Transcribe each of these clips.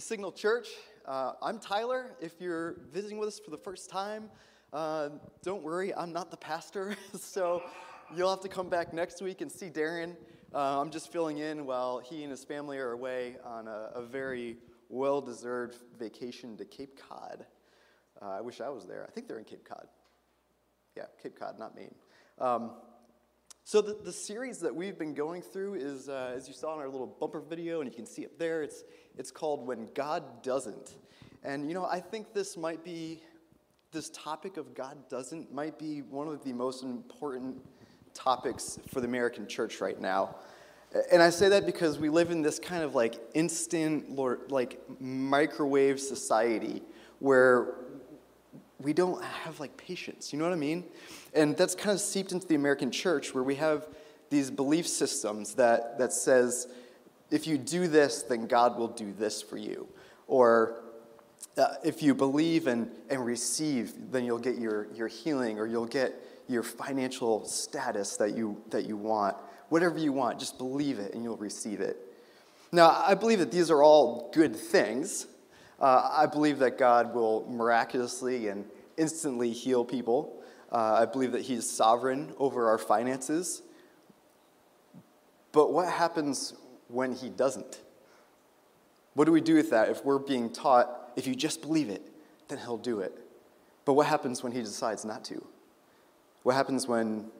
to Signal Church. Uh, I'm Tyler. If you're visiting with us for the first time, uh, don't worry, I'm not the pastor. so you'll have to come back next week and see Darren. Uh, I'm just filling in while he and his family are away on a, a very well deserved vacation to Cape Cod. Uh, I wish I was there. I think they're in Cape Cod. Yeah, Cape Cod, not Maine. Um, so, the, the series that we've been going through is, uh, as you saw in our little bumper video, and you can see up there, it's, it's called When God Doesn't. And, you know, I think this might be, this topic of God doesn't might be one of the most important topics for the American church right now. And I say that because we live in this kind of like instant, like microwave society where we don't have like patience. You know what I mean? And that's kind of seeped into the American church where we have these belief systems that, that says, if you do this, then God will do this for you. Or uh, if you believe and, and receive, then you'll get your, your healing or you'll get your financial status that you, that you want. Whatever you want, just believe it and you'll receive it. Now, I believe that these are all good things. Uh, I believe that God will miraculously and instantly heal people. Uh, I believe that He's sovereign over our finances. But what happens when He doesn't? What do we do with that if we're being taught, if you just believe it, then He'll do it? But what happens when He decides not to? What happens when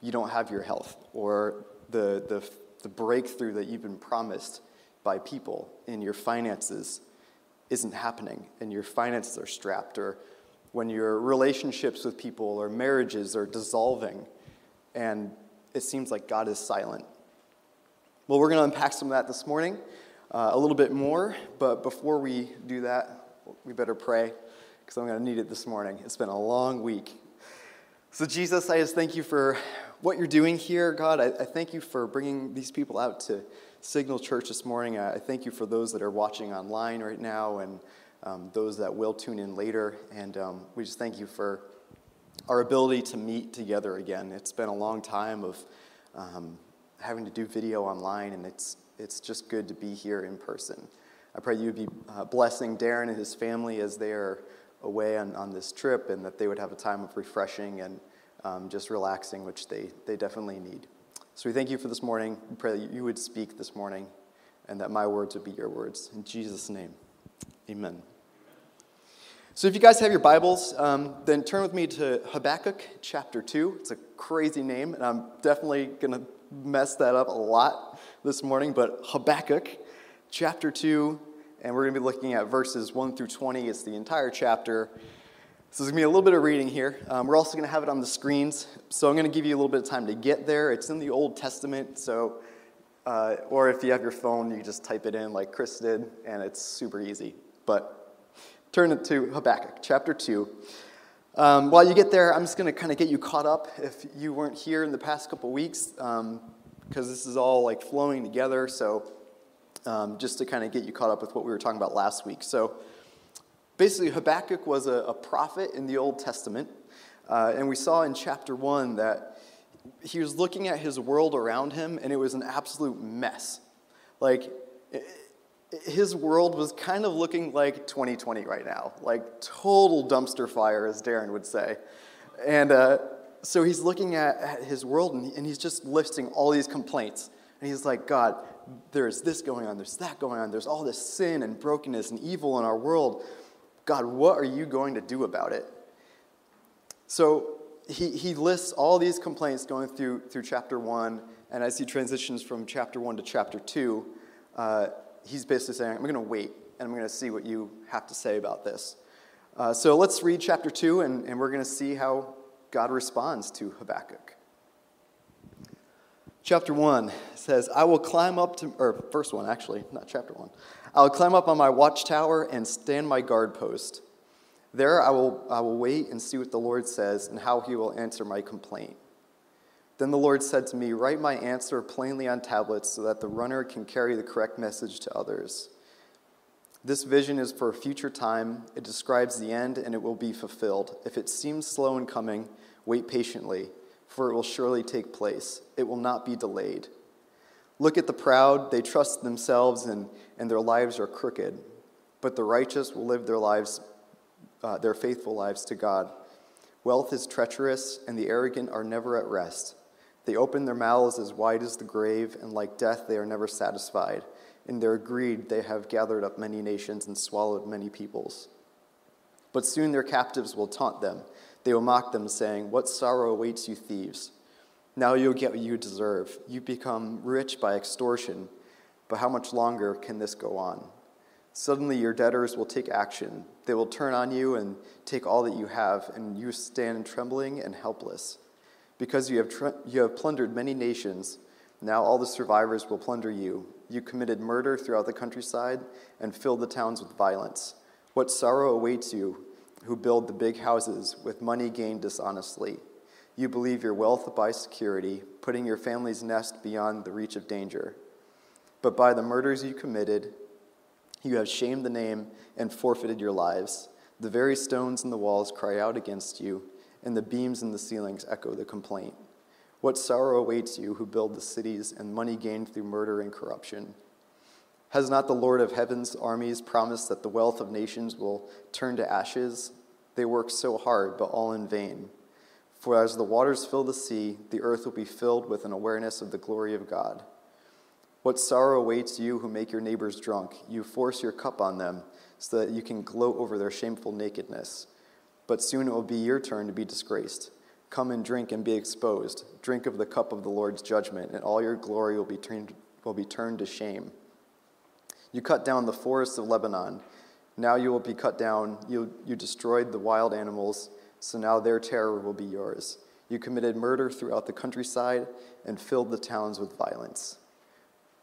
you don't have your health or the, the, the breakthrough that you've been promised by people in your finances isn't happening and your finances are strapped or when your relationships with people or marriages are dissolving and it seems like God is silent. Well, we're going to unpack some of that this morning, uh, a little bit more, but before we do that, we better pray because I'm going to need it this morning. It's been a long week. So, Jesus, I just thank you for what you're doing here, God. I, I thank you for bringing these people out to Signal Church this morning. I, thank you for those that are watching online right now and um, those that will tune in later. And um, we just thank you for our ability to meet together again. It's been a long time of um, having to do video online, and it's, it's just good to be here in person. I pray you would be uh, blessing Darren and his family as they are away on, on this trip, and that they would have a time of refreshing and um, just relaxing, which they, they definitely need. So we thank you for this morning. We pray that you would speak this morning, and that my words would be your words. In Jesus' name. Amen. So, if you guys have your Bibles, um, then turn with me to Habakkuk chapter 2. It's a crazy name, and I'm definitely going to mess that up a lot this morning, but Habakkuk chapter 2, and we're going to be looking at verses 1 through 20. It's the entire chapter. So, there's going to be a little bit of reading here. Um, we're also going to have it on the screens, so I'm going to give you a little bit of time to get there. It's in the Old Testament, so, uh, or if you have your phone, you just type it in like Chris did, and it's super easy. But turn it to Habakkuk chapter 2. Um, while you get there, I'm just going to kind of get you caught up if you weren't here in the past couple weeks, because um, this is all like flowing together. So, um, just to kind of get you caught up with what we were talking about last week. So, basically, Habakkuk was a, a prophet in the Old Testament. Uh, and we saw in chapter 1 that he was looking at his world around him, and it was an absolute mess. Like, his world was kind of looking like 2020 right now, like total dumpster fire, as Darren would say. And uh, so he's looking at, at his world and, and he's just listing all these complaints. And he's like, God, there's this going on, there's that going on, there's all this sin and brokenness and evil in our world. God, what are you going to do about it? So he, he lists all these complaints going through, through chapter one, and as he transitions from chapter one to chapter two, uh, he's basically saying, I'm going to wait and I'm going to see what you have to say about this. Uh, so let's read chapter 2 and, and we're going to see how God responds to Habakkuk. Chapter 1 says, I will climb up to, or first one actually, not chapter 1. I will climb up on my watchtower and stand my guard post. There I will, I will wait and see what the Lord says and how he will answer my complaint. Then the Lord said to me, Write my answer plainly on tablets so that the runner can carry the correct message to others. This vision is for a future time. It describes the end and it will be fulfilled. If it seems slow in coming, wait patiently, for it will surely take place. It will not be delayed. Look at the proud, they trust themselves and, and their lives are crooked. But the righteous will live their lives, uh, their faithful lives to God. Wealth is treacherous, and the arrogant are never at rest. They open their mouths as wide as the grave, and like death, they are never satisfied. In their greed, they have gathered up many nations and swallowed many peoples. But soon their captives will taunt them. They will mock them, saying, What sorrow awaits you, thieves? Now you'll get what you deserve. You become rich by extortion. But how much longer can this go on? Suddenly your debtors will take action. They will turn on you and take all that you have, and you stand trembling and helpless. Because you have, tr- you have plundered many nations, now all the survivors will plunder you. You committed murder throughout the countryside and filled the towns with violence. What sorrow awaits you who build the big houses with money gained dishonestly? You believe your wealth buys security, putting your family's nest beyond the reach of danger. But by the murders you committed, you have shamed the name and forfeited your lives. The very stones in the walls cry out against you, and the beams in the ceilings echo the complaint. What sorrow awaits you who build the cities and money gained through murder and corruption? Has not the Lord of heaven's armies promised that the wealth of nations will turn to ashes? They work so hard, but all in vain. For as the waters fill the sea, the earth will be filled with an awareness of the glory of God. What sorrow awaits you who make your neighbors drunk? You force your cup on them so that you can gloat over their shameful nakedness. But soon it will be your turn to be disgraced. Come and drink and be exposed. Drink of the cup of the Lord's judgment, and all your glory will be turned, will be turned to shame. You cut down the forests of Lebanon. Now you will be cut down. You, you destroyed the wild animals, so now their terror will be yours. You committed murder throughout the countryside and filled the towns with violence.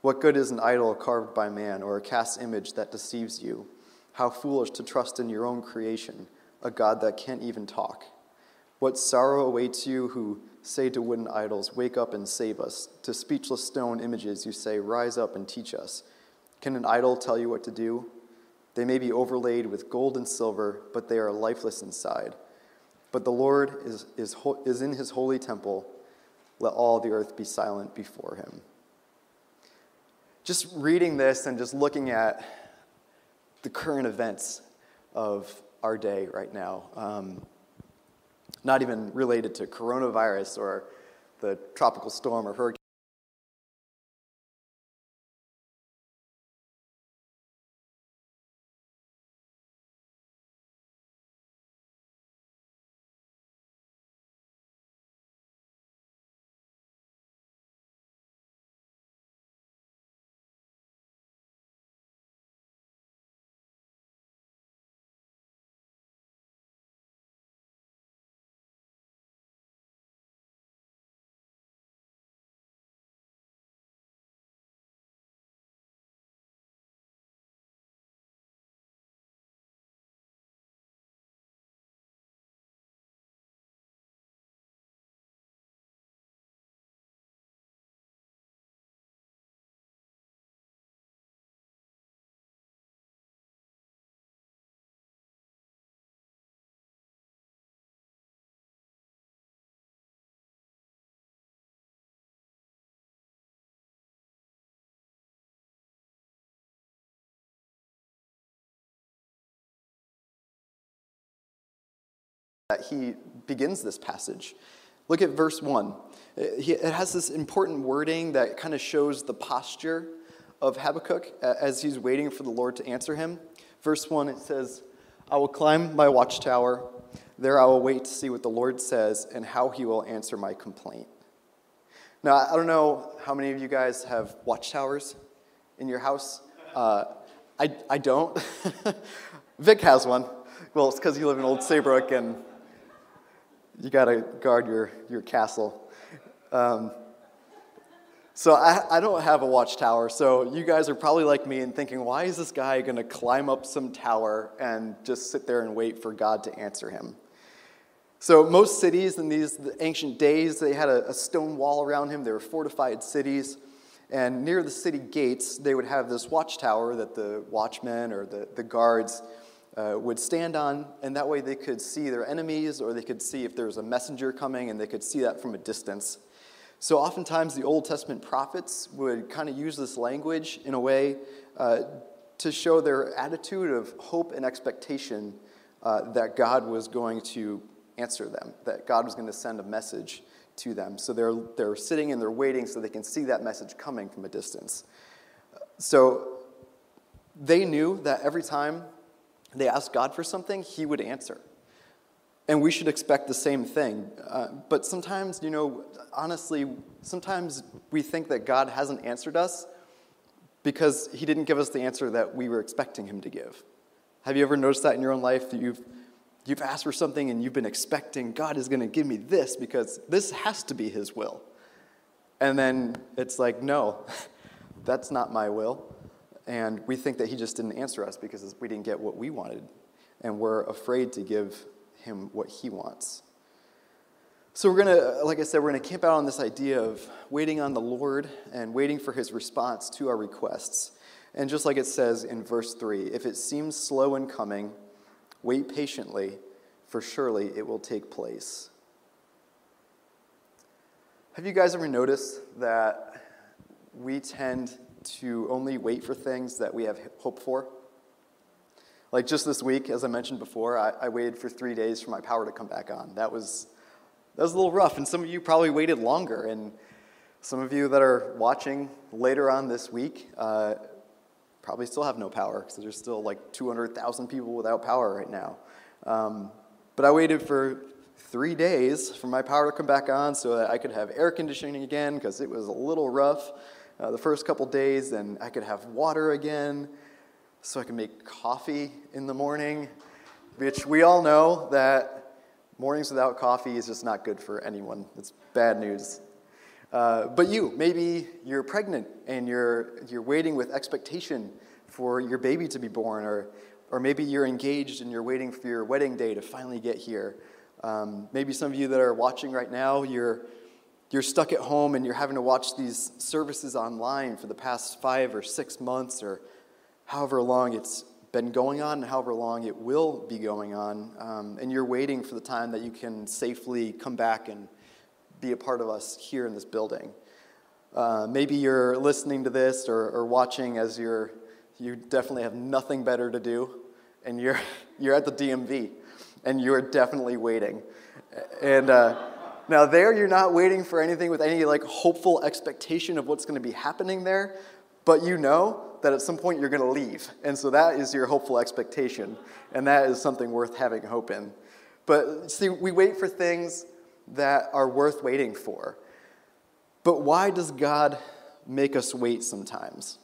What good is an idol carved by man or a cast image that deceives you? How foolish to trust in your own creation, a God that can't even talk. What sorrow awaits you who say to wooden idols, Wake up and save us. To speechless stone images, you say, Rise up and teach us. Can an idol tell you what to do? They may be overlaid with gold and silver, but they are lifeless inside. But the Lord is, is, is in his holy temple. Let all the earth be silent before him. Just reading this and just looking at the current events of our day right now, um, not even related to coronavirus or the tropical storm or hurricane. That he begins this passage. Look at verse 1. It has this important wording that kind of shows the posture of Habakkuk as he's waiting for the Lord to answer him. Verse 1, it says, I will climb my watchtower. There I will wait to see what the Lord says and how he will answer my complaint. Now, I don't know how many of you guys have watchtowers in your house. Uh, I, I don't. Vic has one. Well, it's because you live in Old Saybrook and you got to guard your, your castle. Um, so I, I don't have a watchtower. So you guys are probably like me and thinking, why is this guy going to climb up some tower and just sit there and wait for God to answer him? So most cities in these ancient days, they had a, a stone wall around him. They were fortified cities. And near the city gates, they would have this watchtower that the watchmen or the, the guards uh, would stand on, and that way they could see their enemies or they could see if there was a messenger coming and they could see that from a distance. So, oftentimes, the Old Testament prophets would kind of use this language in a way uh, to show their attitude of hope and expectation uh, that God was going to answer them, that God was going to send a message to them. So, they're, they're sitting and they're waiting so they can see that message coming from a distance. So, they knew that every time they asked God for something, He would answer. And we should expect the same thing. Uh, but sometimes, you know, honestly, sometimes we think that God hasn't answered us because he didn't give us the answer that we were expecting him to give. Have you ever noticed that in your own life? That you've, you've asked for something and you've been expecting God is going to give me this because this has to be his will. And then it's like, no, that's not my will. And we think that he just didn't answer us because we didn't get what we wanted. And we're afraid to give him what he wants. So we're going to, like I said, we're going to camp out on this idea of waiting on the Lord and waiting for his response to our requests. And just like it says in verse 3 if it seems slow in coming, wait patiently, for surely it will take place. Have you guys ever noticed that we tend to only wait for things that we have hope for? Like just this week, as I mentioned before, I, I, waited for three days for my power to come back on. That was, that was a little rough, and some of you probably waited longer. And some of you that are watching later on this week uh, probably still have no power because there's still like 200,000 people without power right now. Um, but I waited for three days for my power to come back on so that I could have air conditioning again because it was a little rough uh, the first couple days, and I could have water again so I can make coffee in the morning, which we all know that mornings without coffee is just not good for anyone. It's bad news. Uh, but you, maybe you're pregnant and you're, you're waiting with expectation for your baby to be born, or, or maybe you're engaged and you're waiting for your wedding day to finally get here. Um, maybe some of you that are watching right now, you're, you're stuck at home and you're having to watch these services online for the past five or six months or however long it's been going on and however long it will be going on. Um, and you're waiting for the time that you can safely come back and be a part of us here in this building. Uh, maybe you're listening to this or, or watching as you're, you definitely have nothing better to do, and you're, you're at the DMV, and you're definitely waiting. And uh, now, there, you're not waiting for anything with any like hopeful expectation of what's going to be happening there, but you know that at some point you're going to leave. And so that is your hopeful expectation. And that is something worth having hope in. But see, we wait for things that are worth waiting for. But why does God make us wait sometimes?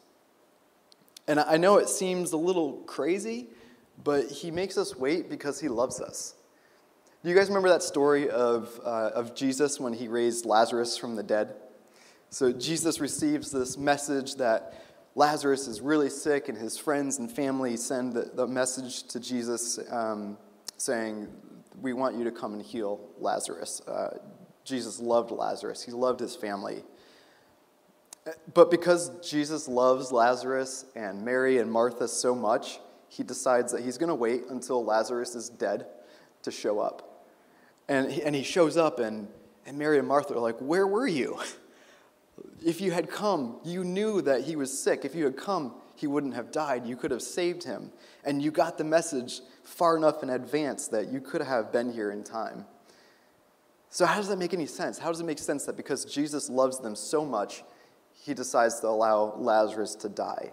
And I know it seems a little crazy, but He makes us wait because He loves us. Do you guys remember that story of, uh, of Jesus when He raised Lazarus from the dead? So Jesus receives this message that Lazarus is really sick, and his friends and family send the, the message to Jesus um, saying, We want you to come and heal Lazarus. Uh, Jesus loved Lazarus, he loved his family. But because Jesus loves Lazarus and Mary and Martha so much, he decides that he's going to wait until Lazarus is dead to show up. And he, and he shows up, and, and Mary and Martha are like, Where were you? If you had come, you knew that he was sick. If you had come, he wouldn't have died. You could have saved him. And you got the message far enough in advance that you could have been here in time. So, how does that make any sense? How does it make sense that because Jesus loves them so much, he decides to allow Lazarus to die?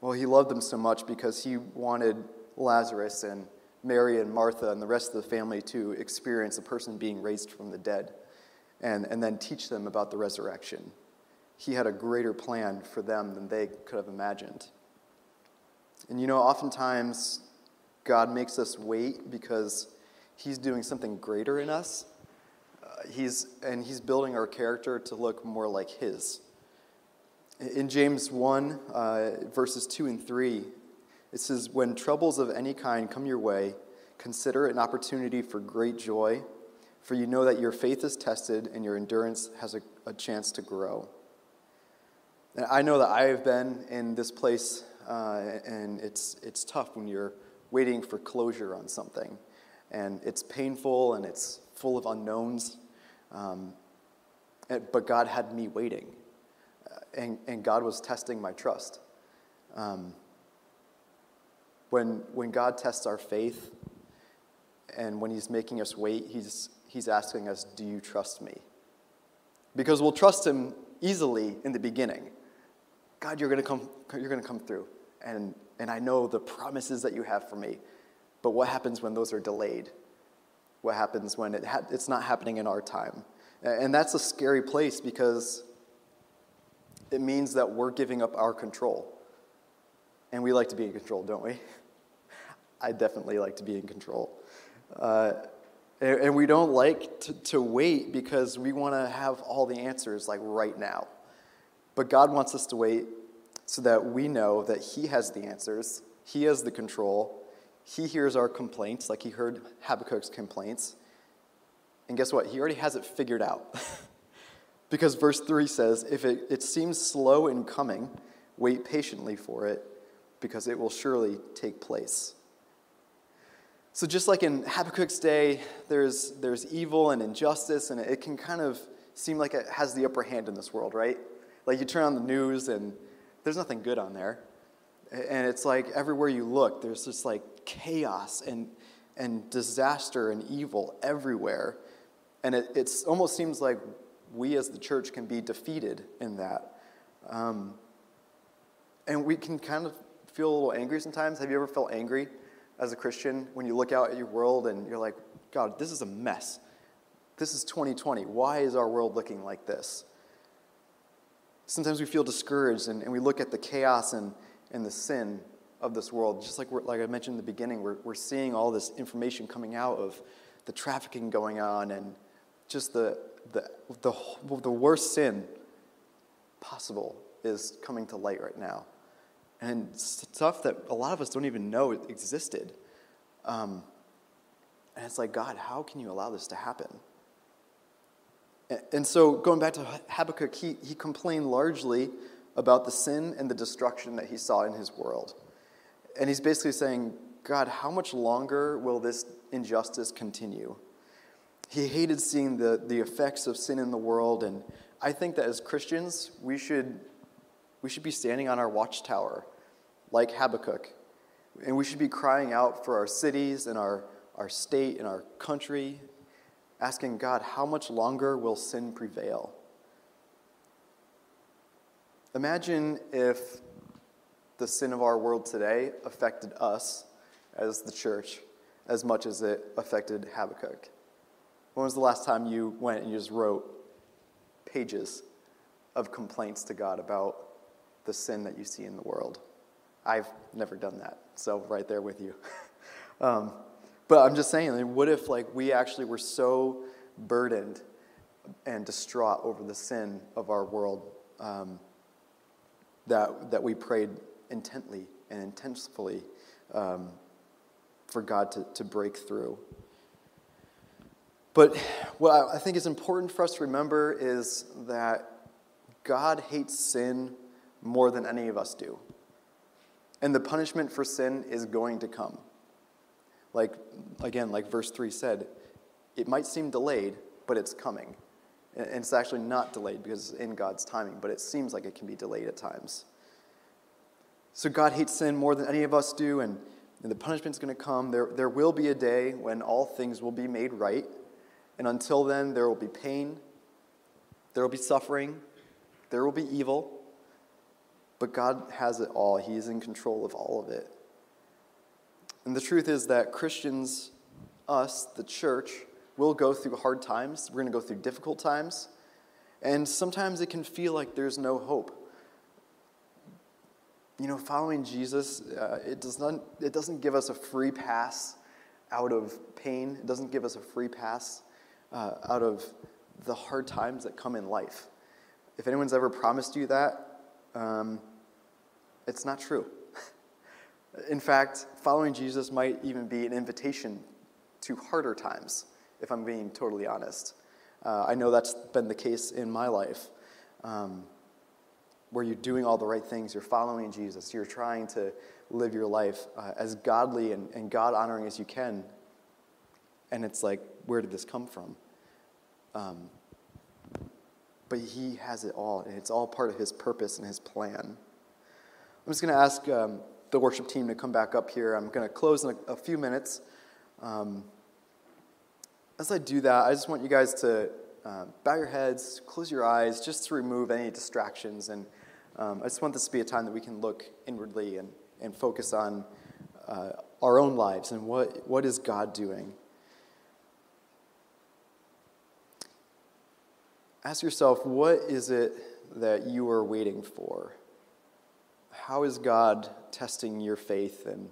Well, he loved them so much because he wanted Lazarus and Mary and Martha and the rest of the family to experience a person being raised from the dead and, and then teach them about the resurrection. He had a greater plan for them than they could have imagined. And you know, oftentimes God makes us wait because He's doing something greater in us. Uh, he's, and He's building our character to look more like His. In James 1, uh, verses 2 and 3, it says, When troubles of any kind come your way, consider it an opportunity for great joy for you know that your faith is tested and your endurance has a, a chance to grow. And I know that I have been in this place, uh, and it's, it's tough when you're waiting for closure on something. And it's painful and it's full of unknowns. Um, but God had me waiting, uh, and, and God was testing my trust. Um, when, when God tests our faith and when He's making us wait, He's, he's asking us, Do you trust me? Because we'll trust Him easily in the beginning. God, you're going to come, you're going to come through. And, and I know the promises that you have for me. But what happens when those are delayed? What happens when it ha- it's not happening in our time? And that's a scary place because it means that we're giving up our control. And we like to be in control, don't we? I definitely like to be in control. Uh, and, and, we don't like to, to wait because we want to have all the answers like right now. But God wants us to wait so that we know that He has the answers, He has the control, He hears our complaints, like He heard Habakkuk's complaints. And guess what? He already has it figured out. because verse 3 says, If it, it seems slow in coming, wait patiently for it, because it will surely take place. So, just like in Habakkuk's day, there's, there's evil and injustice, and it can kind of seem like it has the upper hand in this world, right? Like you turn on the news, and there's nothing good on there. And it's like everywhere you look, there's just like chaos and, and disaster and evil everywhere. And it it's, almost seems like we as the church can be defeated in that. Um, and we can kind of feel a little angry sometimes. Have you ever felt angry as a Christian when you look out at your world and you're like, God, this is a mess. This is 2020. Why is our world looking like this? Sometimes we feel discouraged and, and we look at the chaos and, and the sin of this world. Just like, like I mentioned in the beginning, we're, we're seeing all this information coming out of the trafficking going on and just the, the, the, the worst sin possible is coming to light right now. And stuff that a lot of us don't even know existed. Um, and it's like, God, how can you allow this to happen? And so, going back to Habakkuk, he, he complained largely about the sin and the destruction that he saw in his world. And he's basically saying, God, how much longer will this injustice continue? He hated seeing the, the effects of sin in the world. And I think that as Christians, we should, we should be standing on our watchtower like Habakkuk. And we should be crying out for our cities and our, our state and our country, asking God, how much longer will sin prevail? Imagine if the sin of our world today affected us as the church as much as it affected Habakkuk. When was the last time you went and you just wrote pages of complaints to God about the sin that you see in the world? I've never done that, so right there with you. um, but I'm just saying, what if like we actually were so burdened and distraught over the sin of our world um, that that we prayed intently and intensely um, for God to, to break through. But what I think is important for us to remember is that God hates sin more than any of us do. And the punishment for sin is going to come. Like, again, like verse 3 said, it might seem delayed, but it's coming. And it's actually not delayed because it's in God's timing, but it seems like it can be delayed at times. So God hates sin more than any of us do, and, and the punishment's going to come. There, there will be a day when all things will be made right and until then, there will be pain, there will be suffering, there will be evil. But God has it all, He is in control of all of it. And the truth is that Christians, us, the church, will go through hard times. We're going to go through difficult times. And sometimes it can feel like there's no hope. You know, following Jesus, uh, it, does not, it doesn't give us a free pass out of pain. It doesn't give us a free pass uh, out of the hard times that come in life. If anyone's ever promised you that, um, it's not true. in fact, following Jesus might even be an invitation to harder times, if I'm being totally honest. Uh, I know that's been the case in my life, um, where you're doing all the right things, you're following Jesus, you're trying to live your life uh, as godly and, and God honoring as you can. And it's like, where did this come from? Um, but He has it all, and it's all part of His purpose and His plan. I'm just going to ask um, the worship team to come back up here. I'm going to close in a, a few minutes. Um, as I do that, I just want you guys to uh, bow your heads, close your eyes, just to remove any distractions. And um, I just want this to be a time that we can look inwardly and, and focus on uh, our own lives and what, what is God doing. Ask yourself, what is it that you are waiting for? How is God testing your faith and,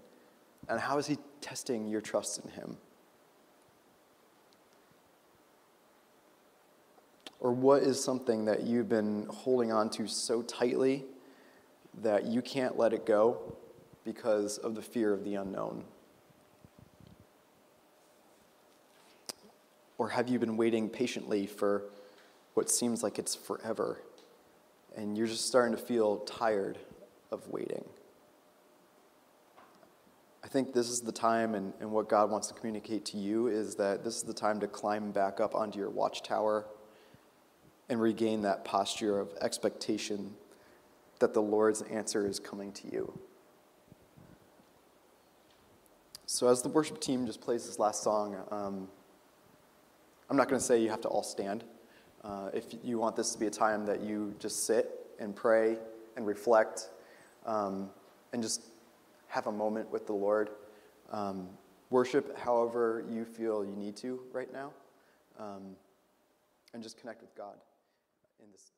and how is He testing your trust in Him? Or what is something that you've been holding on to so tightly that you can't let it go because of the fear of the unknown? Or have you been waiting patiently for what seems like it's forever and you're just starting to feel tired of waiting? I think this is the time, and, and what God wants to communicate to you is that this is the time to climb back up onto your watchtower and regain that posture of expectation that the Lord's answer is coming to you. So, as the worship team just plays this last song, um, I'm not going to say you have to all stand. Uh, if you want this to be a time that you just sit and pray and reflect um, and just have a moment with the Lord, um, worship however you feel you need to right now, um, and just connect with God in this